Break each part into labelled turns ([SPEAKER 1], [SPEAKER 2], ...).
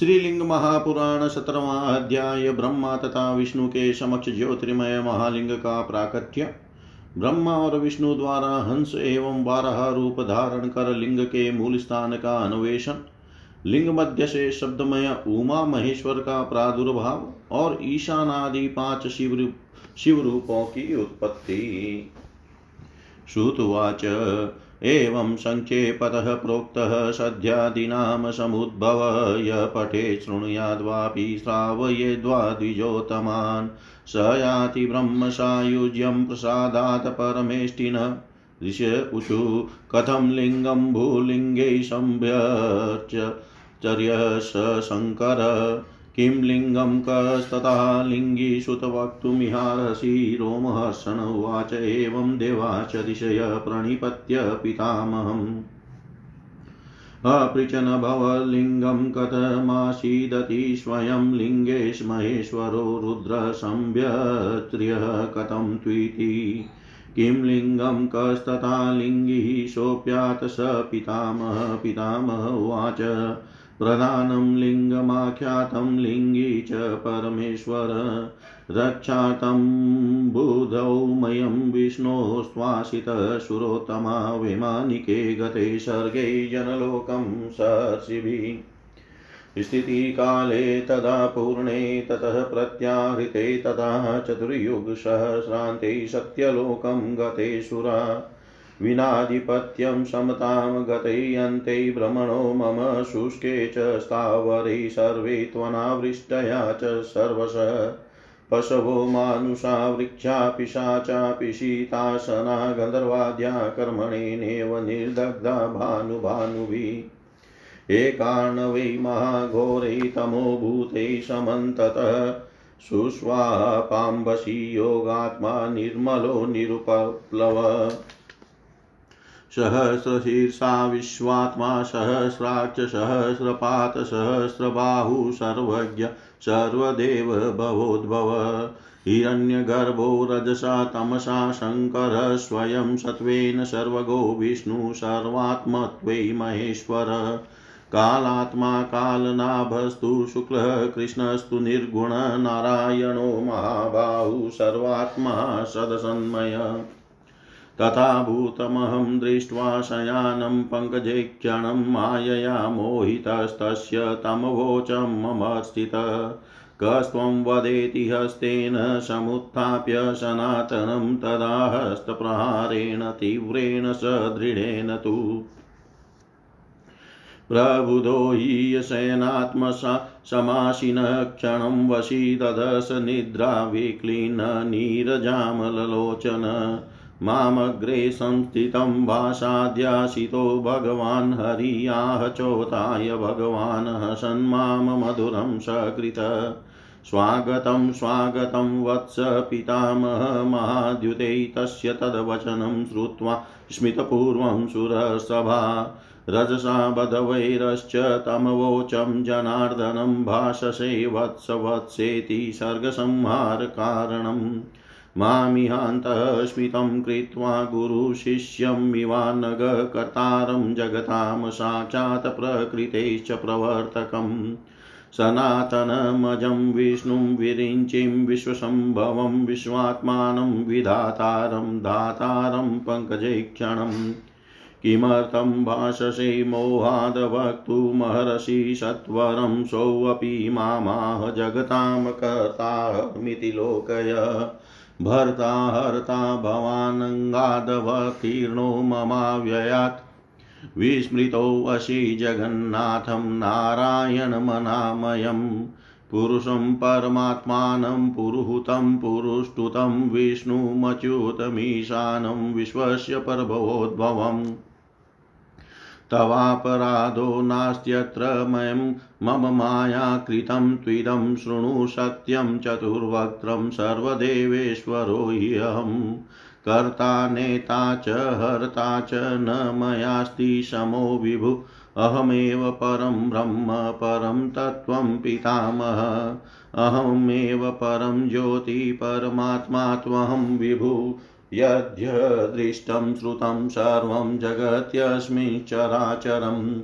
[SPEAKER 1] श्रीलिंग महापुराण सत्रवा अध्याय ब्रह्मा तथा विष्णु के समक्ष ज्योतिर्मय महालिंग का प्राकट्य ब्रह्मा और विष्णु द्वारा हंस एवं बारह रूप धारण कर लिंग के मूल स्थान का अन्वेषण लिंग मध्य से शब्दमय उमा महेश्वर का प्रादुर्भाव और ईशानादि पाँच शिव शिव रूपों की उत्पत्ति। श्रुतुवाच। एवं सङ्क्षेपतः प्रोक्तः सद्यादीनां समुद्भव य पठे शृणुयाद्वापि श्रावयेद्वा द्विजोत्तमान् स याति ब्रह्मसायुज्यं प्रसादात् परमेष्टिन। ऋष ऊचु कथं लिङ्गं भूलिङ्गे सम्भ्यर्च चर्यस शङ्कर। किं लिङ्गं कस्तथा लिङ्गी सुतवक्तुमिहारसि रोमहर्षण उवाच एवं देवाच दिशय प्रणिपत्य पितामहम्। अपृचन भवलिङ्गं कथमासीदति स्वयं लिङ्गेश महेश्वरो रुद्रसंव्यत्र्यः कथं त्विति। किं लिङ्गं कस्तथा लिङ्गिः सोऽप्यात् स पितामह पितामह उवाच। प्रधानं लिङ्गमाख्यातं लिङ्गी च परमेश्वर। रक्षातं बुधौमयं विष्णोस्त्वासितशुरोत्तमा वैमानिके गते सर्गे जनलोकं सर्षिभिः स्थितिकाले तदा पूर्णे ततः प्रत्याहृते तदा चतुर्युगसहस्रान्ते सत्यलोकं गते सुरा विनाधिपत्यं समतां गतयन्ते भ्रमणो मम शुष्के च स्थावरे सर्वे त्वनावृष्टया च सर्वश। पशवो मानुषा वृक्षा पिशाचापि शीतासना गन्धर्वाद्या कर्मणेनेव निर्दग्धा भानुभानुभिः एकार्णवै महाघोरे तमोभूते समन्ततः। शुष्वापाम्बसि योगात्मा निर्मलो निरुपप्लव। सहस्रशीर्षा विश्वात्मा सहस्राक्ष सहस्रपात, सहस्रबाहु, सर्वज्ञ, सर्वदेव भवोद्भव हिरण्यगर्भो रजसा, तमसा, शङ्कर, स्वयं सत्त्वेन सर्वगो विष्णु, सर्वात्मत्वै महेश्वर। कालात्मा, कालनाभस्तु, शुक्लः, कृष्णस्तु, निर्गुण, नारायणो, महाबाहु, सर्वात्मा, सदसन्मय। तथा भूतमहं दृष्ट्वा शयानं पङ्कजे क्षणं मायया मोहितस्तस्य तमवोचं मम स्थितः। कस्त्वं वदेति हस्तेन समुत्थाप्य सनातनं तदा हस्तप्रहारेण तीव्रेण सदृढेन तु। प्रबुधो हि शयनात्मसा समाशिनः क्षणं वशी ददश निद्रा विक्लीन नीरजामललोचन। मामग्रे संस्थितं भाषाद्याशितो भगवान् हरियाह चोताय भगवान् हसन्मां मधुरं सकृत। स्वागतं स्वागतं वत्स पितामह महाद्युते तस्य तद्वचनं श्रुत्वा स्मितपूर्वं सुरसभा। रजसा बधवैरश्च तमवोचं जनार्दनं भाषसे वत्स वत्सेति सर्गसंहारकारणम्। मामिहान्तः स्मितं कृत्वा गुरुशिष्यमिवानगकर्तारं जगतां साक्षात् प्रकृतेश्च प्रवर्तकम् सनातनमजं विष्णुं विरिञ्चिं विश्वसम्भवं विश्वात्मानं विधातारं धातारं पङ्कजैक्षणम् किमर्थं भाषसे मोहादवक्तुमहर्षि सत्वरं सोऽपि मामाह जगतां कर्तामिति लोकय। भर्ता हर्ता भवानङ्गादवकीर्णो ममाव्ययात्। विस्मृतोऽसि जगन्नाथं नारायणमनामयम् पुरुषं परमात्मानं पुरुहूतं पुरुष्टुतं विष्णुमच्युतमीशानं विश्वस्य प्रभवोद्भवम्। तवापराधो नास्त्यत्र मयं, मम माया कृतं त्विदं शृणु सत्यं चतुर्वक्त्रं सर्वदेवेश्वरो ह्यहम् कर्ता नेता च हर्ता च न मयास्ति समो विभु, अहमेव परं ब्रह्म, परं तत्त्वं पितामह। अहमेव परं ज्योति, परमात्मा त्वहं विभु यद्यदृष्टं श्रुतं सर्वं जगत्यस्मिन् चराचरम्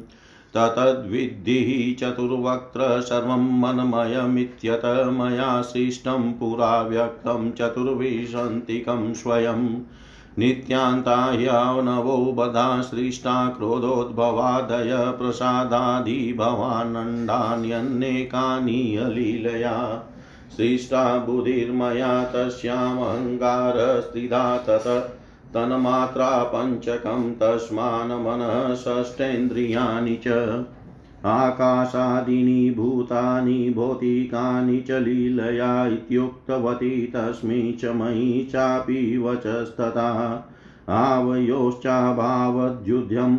[SPEAKER 1] ततद्विद्धि चतुर्वक्त्र सर्वं मनमयमित्यत मया सृष्टं पुरा व्यक्तं चतुर्विंशन्तिकं स्वयं। नित्यान्ताह्यावनवो बधा सृष्टा क्रोधोद्भवादय प्रसादादि भवानण्डान्यन्नेकानि अलीलया। सृष्टा बुधिर्मया तस्यामहङ्कारस्त्रिधा तत तन्मात्रा पञ्चकं तस्मान् मनः षष्ठेन्द्रियाणि च। आकाशादीनि भूतानि भौतिकानि च लीलया इत्युक्तवती तस्मै च मयि चापि वचस्तथा। आवयोश्चाभावद्युध्यम्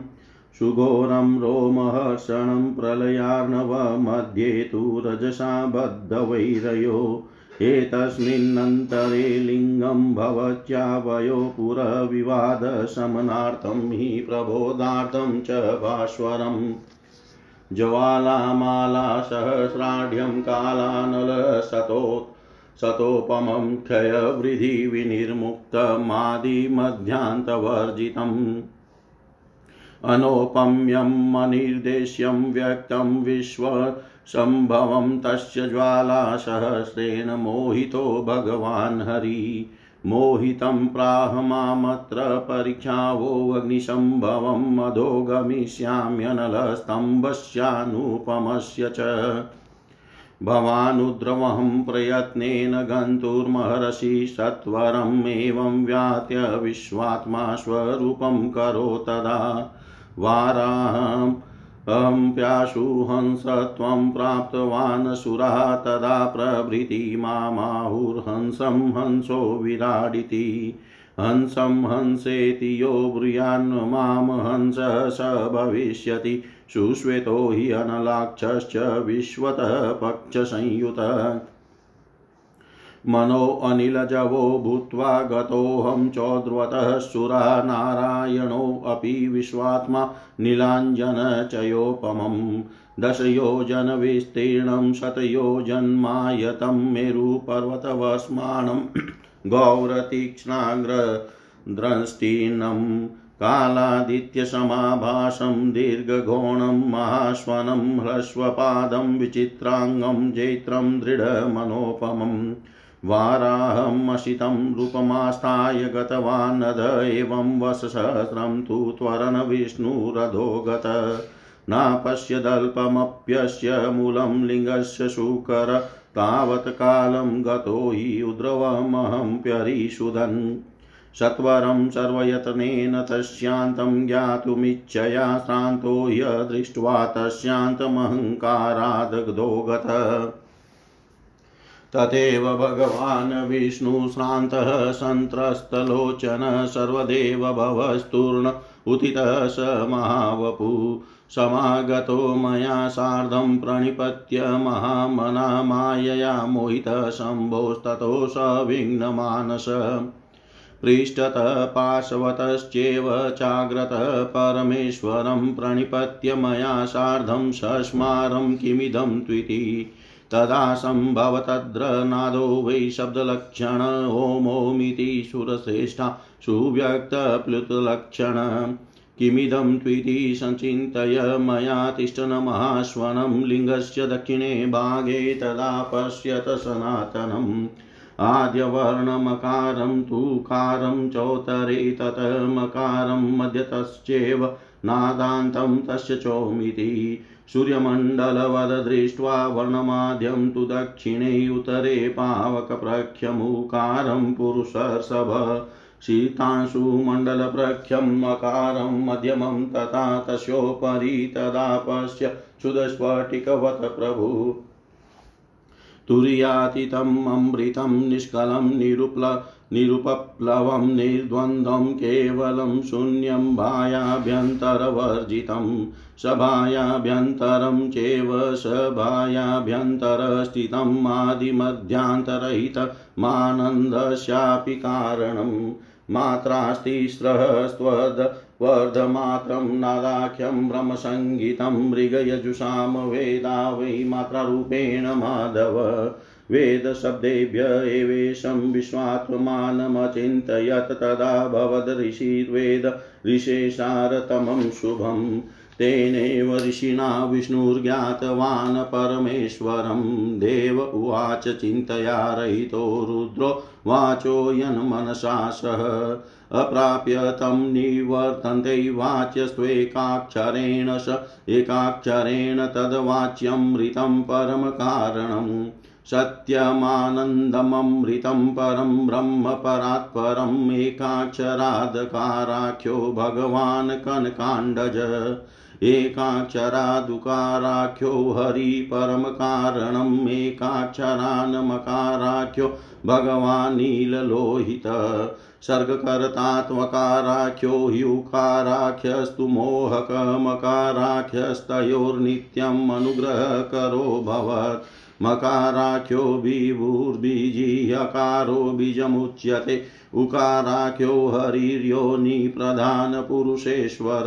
[SPEAKER 1] सुघोरं रोमहर्षणं प्रलयार्णवमध्ये तु रजसा बद्धवैरयो एतस्मिन्नन्तरे लिङ्गं भवत्यावयो पुरविवादशमनार्थं हि प्रबोधार्थं च भास्वरम्। ज्वालामालासहस्राढ्यं कालानलसतो सतोपमं क्षयवृद्धिविनिर्मुक्तमादिमध्यान्तवर्जितम्। अनौपम्यम् अनिर्देश्यं व्यक्तं विश्वसम्भवं तस्य ज्वालासहस्रेण मोहितो भगवान् हरि। मोहितं प्राह मामत्र परीक्षावोऽग्निसम्भवम् अधो गमिष्याम्यनलस्तम्भस्यानुपमस्य च। भवानुद्रवहं प्रयत्नेन गन्तुर्महर्षि सत्वरम् एवं व्यात्य विश्वात्मा स्वरूपं करो तदा वाराहम् अहं प्याशुहंसत्वं प्राप्तवान् सुराः तदा प्रभृति मामाहुर्हंसं हंसो विराडिति। हंसं हंसेति यो ब्रूयान् माँ हंस स भविष्यति। सुश्वेतो हि अनलाक्षश्च विश्वतः पक्षसंयुतः। मनो अनिलजवो भूत्वा गतोऽहं चोद्वतः सुरा नारायणोऽपि विश्वात्मा नीलाञ्जनचयोपमम् दशयोजनविस्तीर्णं शतयोजन्मायतं मेरुपर्वतवस्मानं गौरतीक्ष्णाग्रद्रष्टीर्णं कालादित्यसमाभासं दीर्घघोणं महाश्वनं ह्रस्वपादं विचित्राङ्गं जैत्रं दृढमनोपमम्। वाराहमशितं रूपमास्थाय गतवानद एवं वससहस्रं तु त्वरन् विष्णुरधो गत नापश्यदल्पमप्यस्य मूलं लिङ्गस्य शूकर, तावत् कालं गतो हि उद्रवमहं सत्वरं सर्वयत्नेन तस्यान्तं ज्ञातुमिच्छया श्रान्तो ह्य दृष्ट्वा तस्यान्तमहङ्कारादग्धो गतः। तथैव भगवान् विष्णुश्रान्तः सन्त्रस्तलोचन सर्वदेव भवस्तूर्ण उदितः स महावपु। समागतो मया सार्धं प्रणिपत्य महामना मायया मोहितः शम्भोस्ततो सविघ्नमानस। पृष्ठतः पार्श्वतश्चैव चाग्रतः परमेश्वरं प्रणिपत्य मया सार्धं सस्मारं किमिदं त्विति। तदा सम्भवतद्र नादो वै शब्दलक्षण ओमोमिति सुरश्रेष्ठा सुव्यक्तप्लुतलक्षण किमिदं त्विति सञ्चिन्तय मया तिष्ठनमहाश्वनं लिङ्गस्य दक्षिणे भागे तदा पश्यत सनातनम्। आद्यवर्णमकारं तु कारं चोत्तरे ततः मकारं मध्यतश्चैव नादान्तं तस्य चोमिति। सूर्यमण्डलवद दृष्ट्वा वर्णमाद्यं तु दक्षिणे उतरे पावकप्रख्यमुकारं पुरुषर्षभ शीतांशुमण्डलप्रख्यम् अकारं मध्यमं तथा तस्योपरि तदा पश्य प्रभु तुर्यातीतम् अमृतं निष्कलं निरुप्ल निरुपप्लवं निर्द्वन्द्वं केवलं शून्यं भायाभ्यन्तरवर्जितं, सभायाभ्यन्तरं चैव सभायाभ्यन्तरस्थितम् आदिमध्यान्तरहितमानन्दस्यापि कारणम् मात्रास्तिस्रस्त्वद् वर्धमात्रं नादाख्यं ब्रह्मसङ्गीतं मृगयजुषां वेदा वै मात्रारूपेण माधव। वेदशब्देभ्य एवेशं विश्वात्मानमचिन्तयत् तदा भवद् ऋषिर्वेद ऋषेशारतमं शुभम् तेनैव ऋषिणा विष्णुर्ज्ञातवान् परमेश्वरं। देव उवाच चिन्तया रहितो रुद्रो वाचो यन्मनसा सह। अप्राप्य तं निवर्तन्ते वाच्यस्त्वेकाक्षरेण स। एकाक्षरेण तद्वाच्यमृतं परमकारणम्। सत्यमानन्दममृतं परं ब्रह्म परात् परम् एकाक्षरादकाराख्यो भगवान् कनकाण्डज। एकाक्षरादुकाराख्यो हरिपरमकारणम् परमकारणम् भगवान् भगवानीललोहित सर्गकर्तात्वकाराख्यो ह्युकाराख्यस्तु मोहकमकाराख्यस्तयोर्नित्यम् अनुग्रहकरो भवत्। मकाराख्यो विभुर्बीजीयकारो बीजमुच्यते। उकाराख्यो हरिर्योनिप्रधानपुरुषेश्वर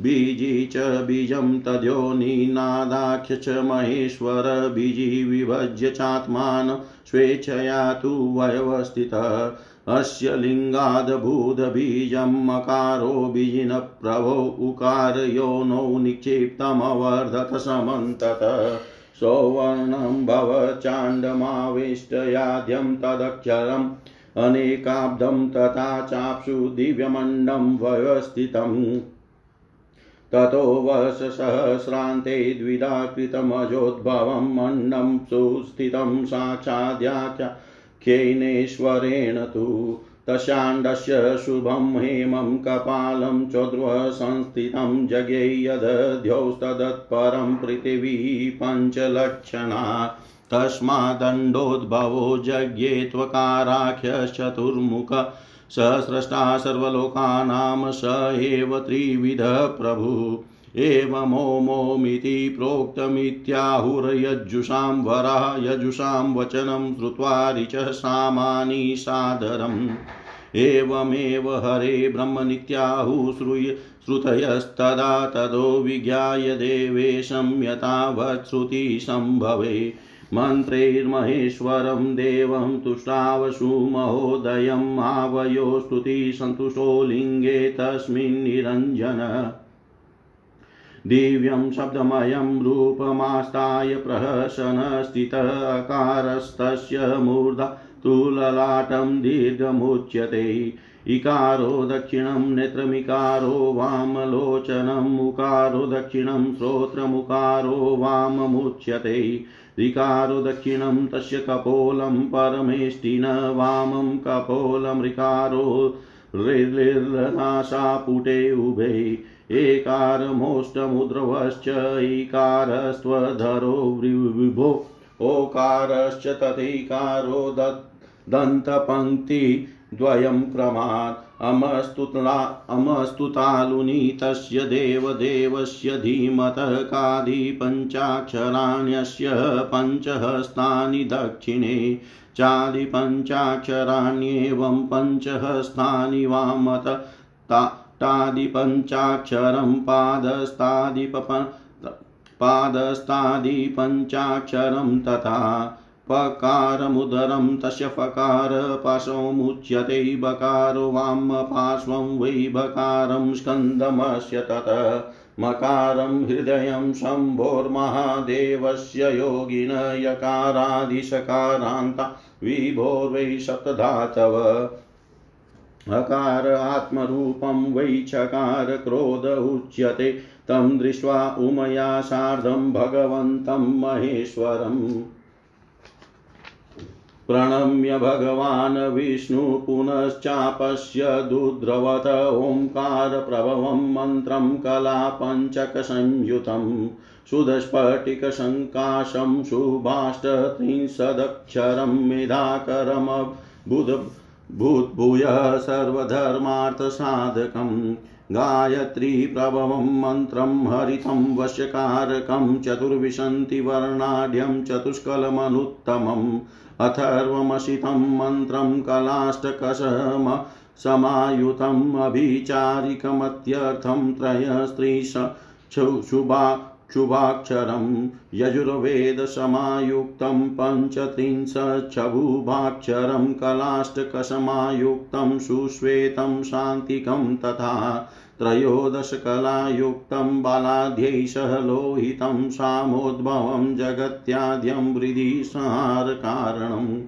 [SPEAKER 1] बीजी च बीजं तद्योनिनादाख्य च महेश्वर। बीजी विभज्य चात्मान् स्वेच्छया तु वयवस्थितः। अस्य लिङ्गादभूतबीजं मकारो बीजिनप्रभो उकार यो नो निक्षिप्तमवर्धत समन्तत सौवर्णं भवचाण्डमाविष्टयाद्यं तदक्षरम् अनेकाब्दं तथा चाप्सु दिव्यमण्डं व्यवस्थितम्। ततो वर्षसहस्रान्ते द्विधा कृतमजोद्भवं मण्डं सुस्थितं साक्षाद्याख्यैनेश्वरेण तु तस्याण्डस्य शुभं हेमं कपालं चोद्वसंस्थितं जज्ञे यदध्योस्तदत्परं पृथिवी पञ्चलक्षणा तस्मादण्डोद्भवो जज्ञे त्वकाराख्यश्चतुर्मुख सहस्रष्टा सर्वलोकानां स एव त्रिविधः प्रभु एवमोमोमिति प्रोक्तमित्याहुर्यजुषां वरा यजुषां वचनं श्रुत्वा ऋचः सामानि सादरम्। एवमेव हरे ब्रह्मनित्याहुः श्रूय, श्रुतयस्तदा तदो विज्ञाय देवेशं यथावत्श्रुतिसम्भवे मन्त्रैर्महेश्वरं देवं तुष्टावशु महोदयम् आवयो स्तुतिसन्तुष्टो लिङ्गे तस्मिन् निरञ्जन। दिव्यं शब्दमयं रूपमास्ताय प्रहसनस्थितकारस्तस्य मूर्धा तुललाटं दीर्घमुच्यते। इकारो दक्षिणं नेत्रमिकारो वामलोचनम् उकारो दक्षिणं श्रोत्रमुकारो वाममुच्यते। ऋकारो दक्षिणं तस्य कपोलं परमेष्टिन वामं कपोलमृकारो ऋर्नाशापुटे उभे। एकारमोष्टमुद्रवश्च ईकारस्त्वधरो विभो ओकारश्च तथैकारो दन्तपङ्क्ति द्वयं क्रमात् अमस्तुतला अमस्तुतालुनि तस्य देवदेवस्य धीमतः कादिपञ्चाक्षराण्यस्य पञ्चहस्तानि दक्षिणे चादिपञ्चाक्षराण्येवं पञ्चहस्तानि वामत तादिपञ्चाक्षरं पादस्तादिप पादस्तादिपञ्चाक्षरं तथा पकारमुदरं तस्य फकार पार्श्वमुच्यते बकारो वाम पार्श्वं वै बकारं स्कन्दमस्य ततः मकारं हृदयं शम्भोर्महादेवस्य योगिन यकारादिशकारान्ता विभोर्वै सप्तधातव अकार आत्मरूपं वै चकार क्रोध उच्यते, तं दृष्ट्वा उमया सार्धं भगवन्तं महेश्वरम्। प्रणम्य भगवान् विष्णु पुनश्चापश्य दुद्रवत ओङ्कारप्रभवं मन्त्रं कलापञ्चकसंयुतं सुदस्फटिकसङ्काशं शुभाष्टत्रिंशदक्षरं मेधाकरमबुध भूतभूयः सर्वधर्मार्थसाधकम् गायत्रीप्रभवं मन्त्रं, हरितं वश्यकारकं चतुर्विंशतिवर्णाढ्यं चतुष्कलमनुत्तमम् अथर्वमशितं मन्त्रं, कलाष्टकशम समायुतम्, अभिचारिकमत्यर्थं त्रयस्त्रीश शुभा शुभाक्षरं यजुर्वेदसमायुक्तं पञ्चत्रिंशच्छभुभाक्षरं कलाष्टकसमायुक्तं सुश्वेतं शान्तिकं तथा त्रयोदशकलायुक्तं बालाद्यै सह लोहितं सामोद्भवं जगत्याद्यं हृदि संहारकारणम्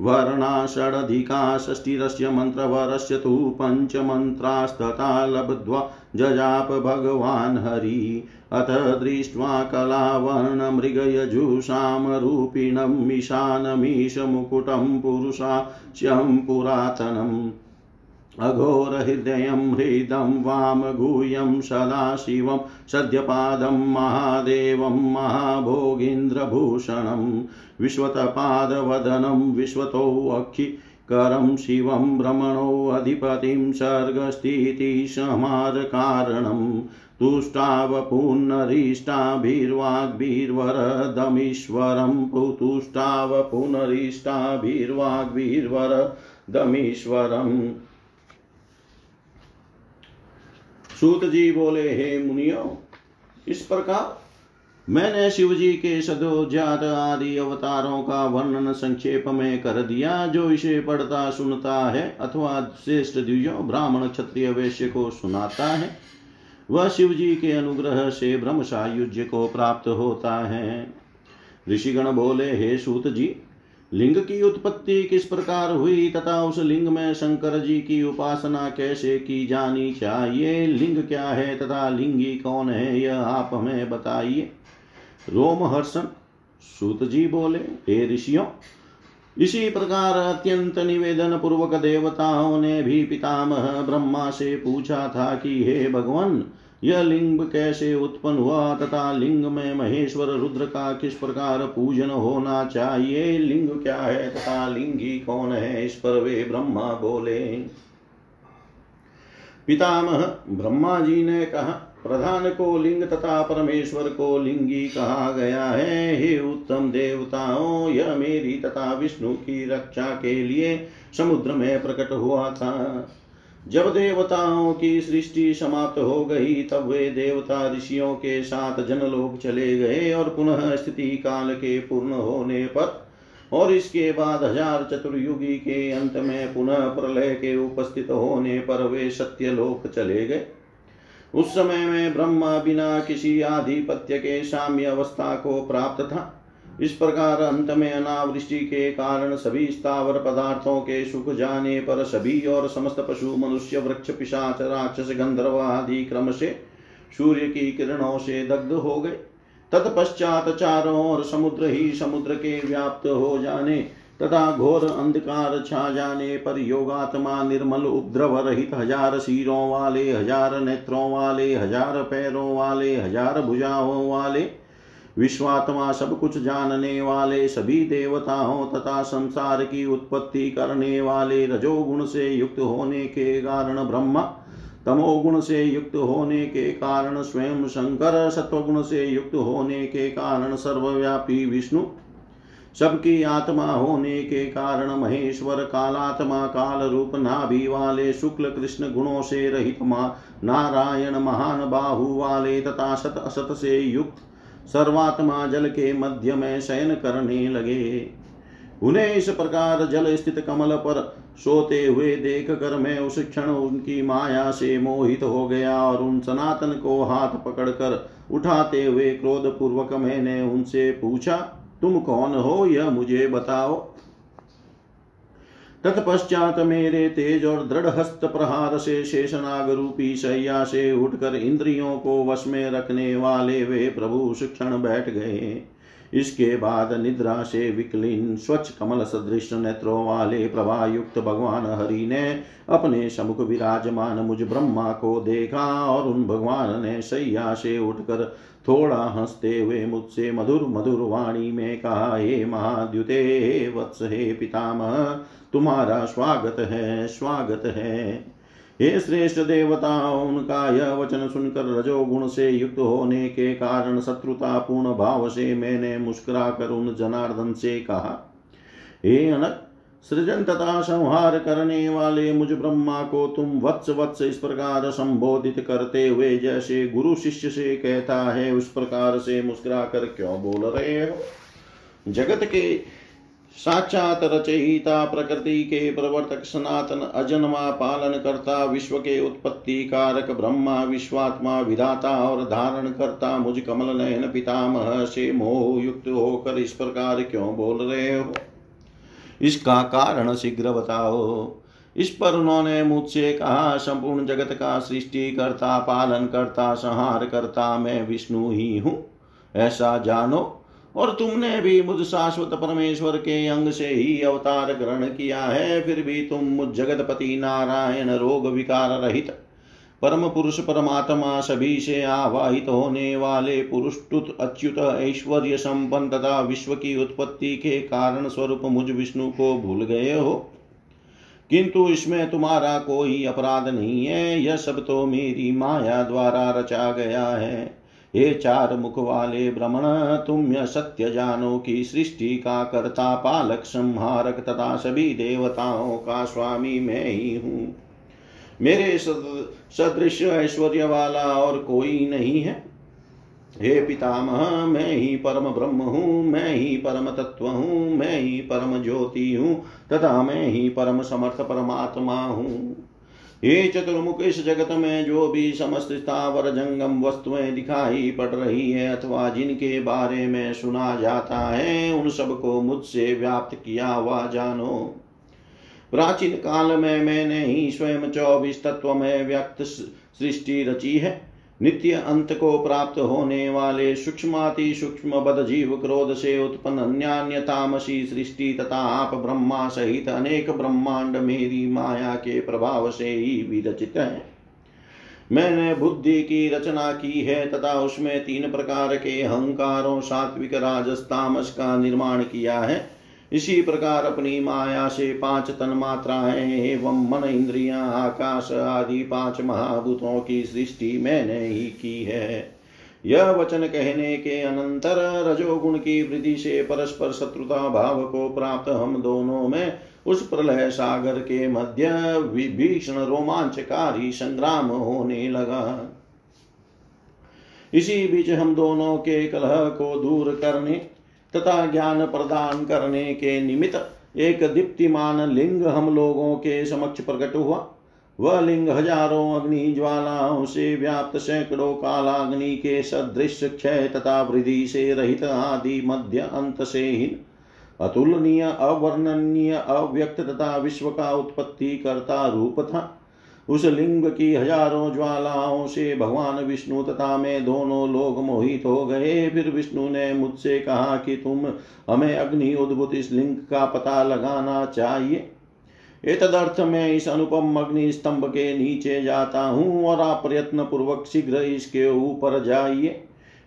[SPEAKER 1] वर्णा षडधिका षष्टिरस्य मन्त्रवरस्य तु पञ्चमन्त्रास्तथा लब्ध्वा जजाप भगवान् हरि। अथ दृष्ट्वा कलावर्णमृगयजुषामरूपिणं मिशानमीशमुकुटं पुरुषास्यं पुरातनम्। अघोरहृदयं हृदं वामगूयं सदाशिवं सद्यपादं महादेवं महाभोगीन्द्रभूषणं विश्वतपादवदनं विश्वतोऽखिकरं शिवं भ्रमणोऽधिपतिं सर्गस्थितिसमारकारणम् तुष्टावपुनरिष्टाभिर्वाग्भिर्वरदमीश्वरं। पुतुष्टावपुनरिष्टाभिर्वाग्भिर्वरदमीश्वरम् सूत जी बोले हे मुनियो इस प्रकार मैंने शिव जी के सदोजात आदि अवतारों का वर्णन संक्षेप में कर दिया, जो इसे पढ़ता, सुनता है अथवा श्रेष्ठ द्विजो ब्राह्मण, क्षत्रिय, वैश्य को सुनाता है। वह शिव जी के अनुग्रह से ब्रह्म सायुज्य को प्राप्त होता है। ऋषिगण बोले, हे सूत जी, लिंग की उत्पत्ति किस प्रकार हुई तथा उस लिंग में शंकर जी की उपासना कैसे की जानी चाहिए? लिंग क्या है तथा लिंगी कौन है, यह आप हमें बताइए। रोमहर्षण सूत जी बोले, हे ऋषियों, इसी प्रकार अत्यंत निवेदन पूर्वक देवताओं ने भी पितामह ब्रह्मा से पूछा था कि, हे भगवान, यह लिंग कैसे उत्पन्न हुआ तथा लिंग में महेश्वर रुद्र का किस प्रकार पूजन होना चाहिए? लिंग क्या है तथा लिंगी कौन है? इस पर वे ब्रह्मा बोले पितामह ब्रह्मा जी ने कहा, प्रधान को लिंग तथा परमेश्वर को लिंगी कहा गया है। हे उत्तम देवताओं, यह मेरी तथा विष्णु की रक्षा के लिए समुद्र में प्रकट हुआ था। जब देवताओं की सृष्टि समाप्त हो गई, तब वे देवता ऋषियों के साथ जनलोक चले गए और पुनः स्थिति काल के पूर्ण होने पर और इसके बाद हज़ार चतुर्युगी के अंत में पुनः प्रलय के उपस्थित होने पर वे सत्यलोक चले गए। उस समय में ब्रह्मा बिना किसी आधिपत्य के साम्य अवस्था को प्राप्त था। इस प्रकार अंत में अनावृष्टि के कारण सभी स्थावर पदार्थों के सुख जाने पर सभी और समस्त पशु, मनुष्य, वृक्ष, पिशाच, राक्षस, गंधर्व आदि क्रम से सूर्य की किरणों से दग्ध हो गए। तत्पश्चात चारों और समुद्र ही समुद्र के व्याप्त हो जाने, तथा घोर अंधकार छा जाने पर योगात्मा निर्मल उपद्रव रहित हज़ार शीरों वाले, हज़ार नेत्रों वाले, हज़ार पैरों वाले, हज़ार भुजाओं वाले, विश्वात्मा सब कुछ जानने वाले, सभी देवताओं तथा संसार की उत्पत्ति करने वाले रजोगुण से युक्त होने के कारण ब्रह्मा तमोगुण से युक्त होने के कारण स्वयं शंकर सत्वगुण से युक्त होने के कारण सर्वव्यापी विष्णु, सबकी आत्मा होने के कारण महेश्वर कालात्मा काल रूप नाभि वाले शुक्ल कृष्ण गुणों से रहित मा नारायण महान बाहु वाले तथा सत असत से युक्त सर्वात्मा जल के मध्य में शयन करने लगे। उन्हें इस प्रकार जल स्थित कमल पर सोते हुए देख कर मैं उस क्षण उनकी माया से मोहित हो गया और उन सनातन को हाथ पकड़कर उठाते हुए क्रोध पूर्वक मैंने उनसे पूछा, तुम कौन हो? यह मुझे बताओ। तत्पश्चात मेरे तेज और दृढ़ हस्त प्रहार से शेषनाग रूपी शैया से उठकर इंद्रियों को वश में रखने वाले वे प्रभु शिक्षण बैठ गए। इसके बाद निद्रा से विकलीन, स्वच्छ कमल सदृश नेत्रों वाले प्रभा युक्त भगवान हरि ने अपने समुख विराजमान मुझ ब्रह्मा को देखा और उन भगवान ने सैया से उठकर थोड़ा हँसते हुए मुझसे मधुर मधुर वाणी में कहा, हे महाद्युते वत्स हे पितामह, तुम्हारा स्वागत है स्वागत है। हे श्रेष्ठ देवताओं उनका यह वचन सुनकर रजोगुण से युक्त होने के कारण शत्रुता पूर्ण भाव से मैंने मुस्कुरा कर उन जनार्दन से कहा, हे अनक सृजन तथा संहार करने वाले मुझ ब्रह्मा को तुम वत्स वत्स इस प्रकार संबोधित करते हुए जैसे गुरु शिष्य से कहता है, उस प्रकार से मुस्कुरा कर क्यों बोल रहे हो? जगत के साक्षात रचयिता प्रकृति के प्रवर्तक सनातन अजन्मा पालन करता विश्व के उत्पत्ति कारक, ब्रह्मा, विश्वात्मा, विधाता और धारण करता मुझ कमल नयन पितामह से मोह युक्त होकर इस प्रकार क्यों बोल रहे हो? इसका कारण शीघ्र बताओ। इस पर उन्होंने मुझसे कहा, संपूर्ण जगत का सृष्टि करता पालन करता संहार करता मैं विष्णु ही हूँ। ऐसा जानो। और तुमने भी मुझ शाश्वत परमेश्वर के अंग से ही अवतार ग्रहण किया है, फिर भी तुम मुझ जगतपति नारायण रोग विकार रहित, परम पुरुष परमात्मा सभी से आवाहित होने वाले पुरुषुत अच्युत ऐश्वर्य संपन्न तथा विश्व की उत्पत्ति के कारण स्वरूप मुझ विष्णु को भूल गए हो। किंतु इसमें तुम्हारा कोई अपराध नहीं है, यह सब तो मेरी माया द्वारा रचा गया है। हे चार मुख वाले भ्रमण तुम यह सत्य जानो कि सृष्टि का कर्ता पालक, संहारक तथा सभी देवताओं का स्वामी मैं ही हूँ। मेरे सदृश ऐश्वर्य वाला और कोई नहीं है। हे पितामह, मैं ही परम ब्रह्म हूँ, मैं ही परम तत्व हूँ, मैं ही परम ज्योति हूँ, तथा मैं ही परम समर्थ परमात्मा हूँ। हे चतुर्मुख इस जगत में जो भी समस्त स्थावर जंगम वस्तुएँ दिखाई पड़ रही है अथवा जिनके बारे में सुना जाता है, उन सबको मुझसे व्याप्त किया हुआ जानो। प्राचीन काल में मैंने ही स्वयं चौबीस तत्व में व्यक्त सृष्टि रची है। नित्य अंत को प्राप्त होने वाले सूक्ष्माति सूक्ष्म बद जीव क्रोध से उत्पन्न अन्य तामसी सृष्टि तथा आप ब्रह्मा सहित अनेक ब्रह्मांड मेरी माया के प्रभाव से ही विरचित है। मैंने बुद्धि की रचना की है तथा उसमें तीन प्रकार के अहंकारों, सात्विक राजस्तामस का निर्माण किया है। इसी प्रकार अपनी माया से पाँच तन मात्राएँ एवं मन इंद्रिया, आकाश आदि पाँच महाभूतों की सृष्टि मैंने ही की है। यह वचन कहने के अनंतर रजोगुण की वृद्धि से परस्पर शत्रुता भाव को प्राप्त हम दोनों में उस प्रलय सागर के मध्य विभीषण रोमांचकारी संग्राम होने लगा। इसी बीच हम दोनों के कलह को दूर करने तथा ज्ञान प्रदान करने के निमित्त एक दीप्तिमान लिंग हम लोगों के समक्ष प्रकट हुआ। वह लिंग हज़ारों अग्नि ज्वालाओं से व्याप्त सैकड़ों कालाग्नि के सदृश क्षय तथा वृद्धि से रहित आदि मध्य अंत से हीन, अतुलनीय, अवर्णनीय, अव्यक्त तथा विश्व का उत्पत्ति करता रूप था। उस लिंग की हज़ारों ज्वालाओं से भगवान विष्णु तथा मैं दोनों लोग मोहित हो गए। फिर विष्णु ने मुझसे कहा कि तुम हमें अग्नि उद्भुत इस लिंग का पता लगाना चाहिए। एतदर्थ में इस अनुपम अग्नि स्तंभ के नीचे जाता हूँ और आप प्रयत्न पूर्वक शीघ्र इसके ऊपर जाइए।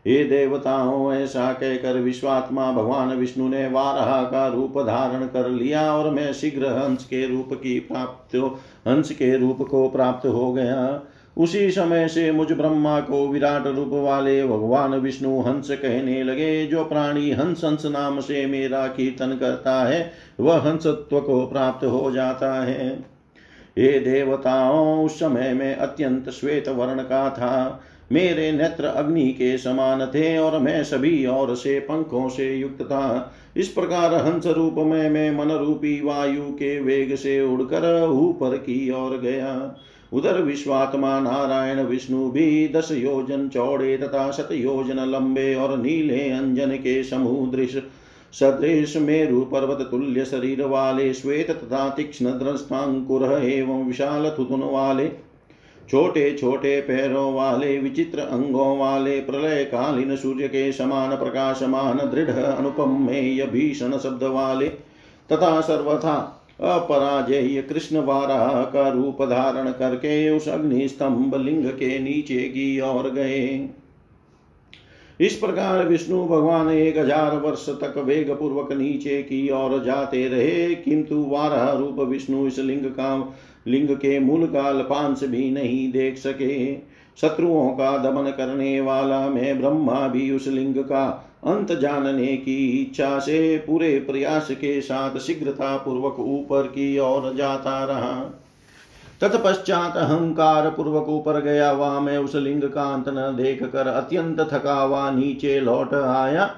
[SPEAKER 1] हे देवताओं, ऐसा कहकर विश्वात्मा भगवान विष्णु ने वारहा का रूप धारण कर लिया और मैं शीघ्र हंस के रूप की प्राप्त, हंस के रूप को प्राप्त हो गया। उसी समय से मुझ ब्रह्मा को विराट रूप वाले भगवान विष्णु हंस कहने लगे, जो प्राणी हंस हंस नाम से मेरा कीर्तन करता है, वह हंसत्व को प्राप्त हो जाता है। ये देवताओं, उस समय में अत्यंत श्वेत वर्ण का था। मेरे नेत्र अग्नि के समान थे और मैं सभी और से पंखों से युक्त था। इस प्रकार हंस रूप में मैं मन रूपी वायु के वेग से उड़कर ऊपर की ओर गया। उधर विश्वात्मा नारायण विष्णु भी दस योजन चौड़े तथा शत योजन लंबे और नीले अंजन के समूह समुद्र सदृश मेरु पर्वत तुल्य शरीर वाले श्वेत तथा तीक्ष्ण दृष्टांकुर एवं विशाल थुतुन वाले छोटे छोटे पैरों वाले, विचित्र अंगों वाले प्रलय कालीन सूर्य के समान प्रकाशमान, दृढ़ अनुपमेय भीषण शब्द वाले, तथा सर्वथा अपराजय कृष्ण वारा का रूप धारण करके उस अग्नि स्तंभ लिंग के नीचे की ओर गए। इस प्रकार विष्णु भगवान एक हज़ार वर्ष तक वेग पूर्वक नीचे की ओर जाते रहे, किंतु वारा रूप विष्णु इस लिंग का लिंग के मूल काल पाँच भी नहीं देख सके। शत्रुओं का दमन करने वाला मैं ब्रह्मा भी उस लिंग का अंत जानने की इच्छा से पूरे प्रयास के साथ शीघ्रता पूर्वक ऊपर की ओर जाता रहा। तत्पश्चात अहंकार पूर्वक ऊपर गया हुआ मैं उस लिंग का अंत न देख कर अत्यंत थका हुआ नीचे लौट आया।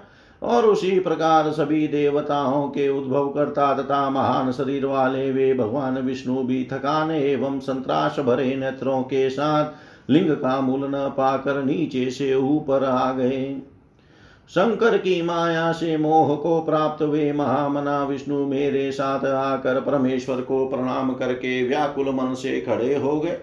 [SPEAKER 1] और उसी प्रकार सभी देवताओं के उद्भव करता तथा महान शरीर वाले वे भगवान विष्णु भी थकान एवं संतराश भरे नेत्रों के साथ लिंग का मूल न पाकर नीचे से ऊपर आ गए। शंकर की माया से मोह को प्राप्त वे महामना विष्णु मेरे साथ आकर परमेश्वर को प्रणाम करके व्याकुल मन से खड़े हो गए।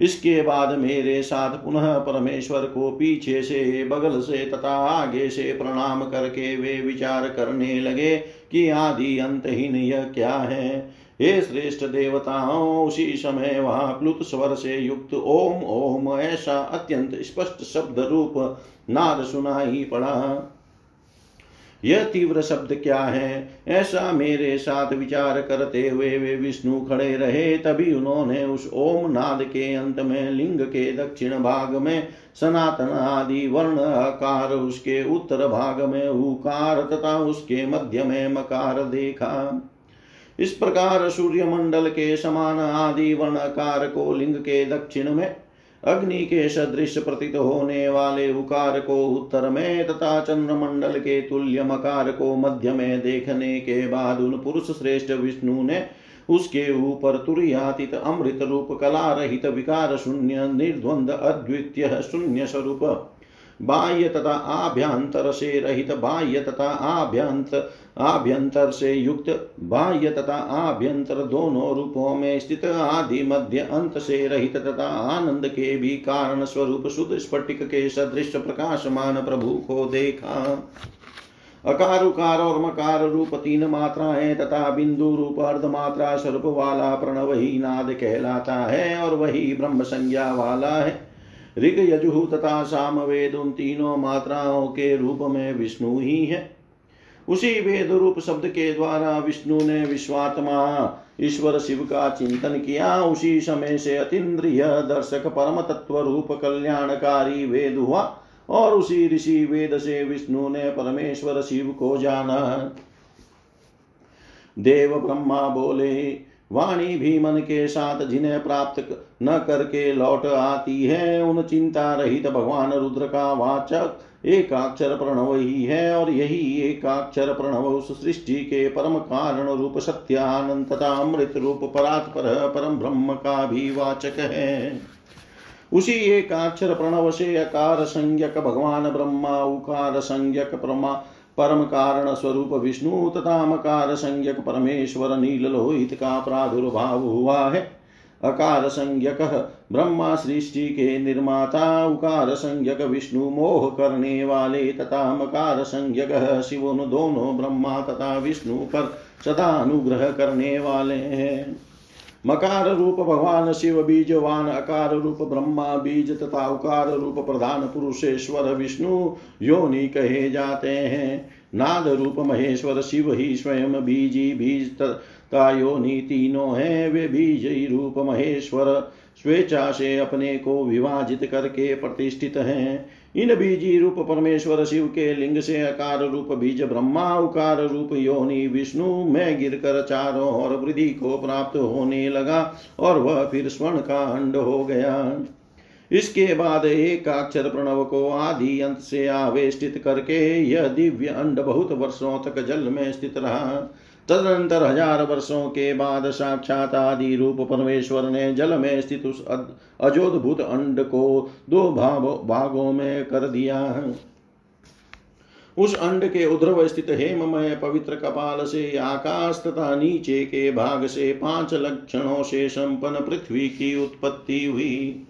[SPEAKER 1] इसके बाद मेरे साथ पुनः परमेश्वर को पीछे से, बगल से तथा आगे से प्रणाम करके वे विचार करने लगे कि आदि अंतहीन यह क्या है। हे श्रेष्ठ देवताओं, उसी समय वहाँ प्लुत स्वर से युक्त ओम ओम ऐसा अत्यंत स्पष्ट शब्द रूप नाद सुनाई पड़ा। यह तीव्र शब्द क्या है? ऐसा मेरे साथ विचार करते हुए वे विष्णु खड़े रहे, तभी उन्होंने उस ओम नाद के अंत में, लिंग के दक्षिण भाग में, सनातन आदि वर्ण आकार उसके उत्तर भाग में उकार तथा उसके मध्य में मकार देखा। इस प्रकार सूर्य मंडल के समान आदि वर्णकार को लिंग के दक्षिण में अग्नि के सदृश प्रतीत होने वाले उकार को उत्तर में तथा चंद्रमंडल के तुल्य मकार को मध्य में देखने के बाद उन पुरुष श्रेष्ठ विष्णु ने उसके ऊपर तुरयातीत अमृत रूप कला रहित विकार शून्य निर्द्वंद अद्वितीय शून्य स्वरूप बाह्य तथा आभ्यंतर से रहित, बाह्य तथा आभ्यंतर आभ्यंतर से युक्त, बाह्य तथा आभ्यंतर दोनों रूपों में स्थित आदि मध्य अंत से रहित तथा आनंद के भी कारण स्वरूप शुद्ध स्फटिक के सदृश प्रकाशमान प्रभु को देखा। अकार उकार और मकार रूप तीन मात्राएँ तथा बिंदु रूप अर्धमात्रा स्वरूप वाला प्रणव ही नाद कहलाता है और वही ब्रह्म संज्ञा वाला है। ऋग यजु तथा साम वेद उन तीनों मात्राओं के रूप में विष्णु ही है। उसी वेद रूप शब्द के द्वारा विष्णु ने विश्वात्मा, ईश्वर शिव का चिंतन किया। उसी समय से अतीन्द्रिय दर्शक परम तत्व रूप कल्याणकारी वेद हुआ और उसी ऋषि वेद से विष्णु ने परमेश्वर शिव को जाना। देव ब्रह्मा बोले वाणी भी मन के साथ जिन्हें प्राप्त न करके लौट आती है, उन चिंता रहित भगवान रुद्र का वाचक, एकाक्षर प्रणव ही है और यही एकाक्षर प्रणव उस सृष्टि के परम कारण रूप सत्यानंद तथा अमृत रूप परात्पर परम ब्रह्म का भी वाचक है। उसी एकाक्षर प्रणव से अकार संज्ञक भगवान ब्रह्मा, उकार संज्ञक परमा परम कारण स्वरूप विष्णु तथा मकार संज्ञक परमेश्वर नील लोहित का प्रादुर्भाव हुआ है। अकार संज्ञक ब्रह्मा सृष्टि के निर्माता, उकार संज्ञक विष्णु मोह करने वाले तथा मकार संज्ञक शिव दोनों ब्रह्मा तथा विष्णु पर सदा अनुग्रह करने वाले हैं। मकार रूप भगवान शिव बीजवान अकार रूप ब्रह्मा बीज तथा उकार रूप प्रधान पुरुषेश्वर विष्णु, योनि कहे जाते हैं। नाद रूप महेश्वर शिव ही स्वयं बीजी बीज का योनि तीनों हैं। वे बीज ही रूप महेश्वर, स्वेच्छा से अपने को विभाजित करके प्रतिष्ठित हैं। इन बीजी रूप परमेश्वर शिव के लिंग से अकार रूप, बीज ब्रह्मा उकार रूप, योनि विष्णु में गिरकर चारों और वृद्धि को प्राप्त होने लगा और वह फिर स्वर्ण का अंड हो गया। इसके बाद एक अक्षर प्रणव को आदि अंत से आवेष्टित करके यह दिव्य अंड बहुत वर्षों तक जल में स्थित रहा। तदनंतर हज़ार वर्षों के बाद साक्षात आदि रूप परमेश्वर ने जल में स्थित उस अजोदभूत अंड को दो भाव, भागों में कर दिया। उस अंड के उध्रव स्थित हेममय पवित्र कपाल से आकाश तथा नीचे के भाग से पाँच लक्षणों से संपन्न पृथ्वी की उत्पत्ति हुई।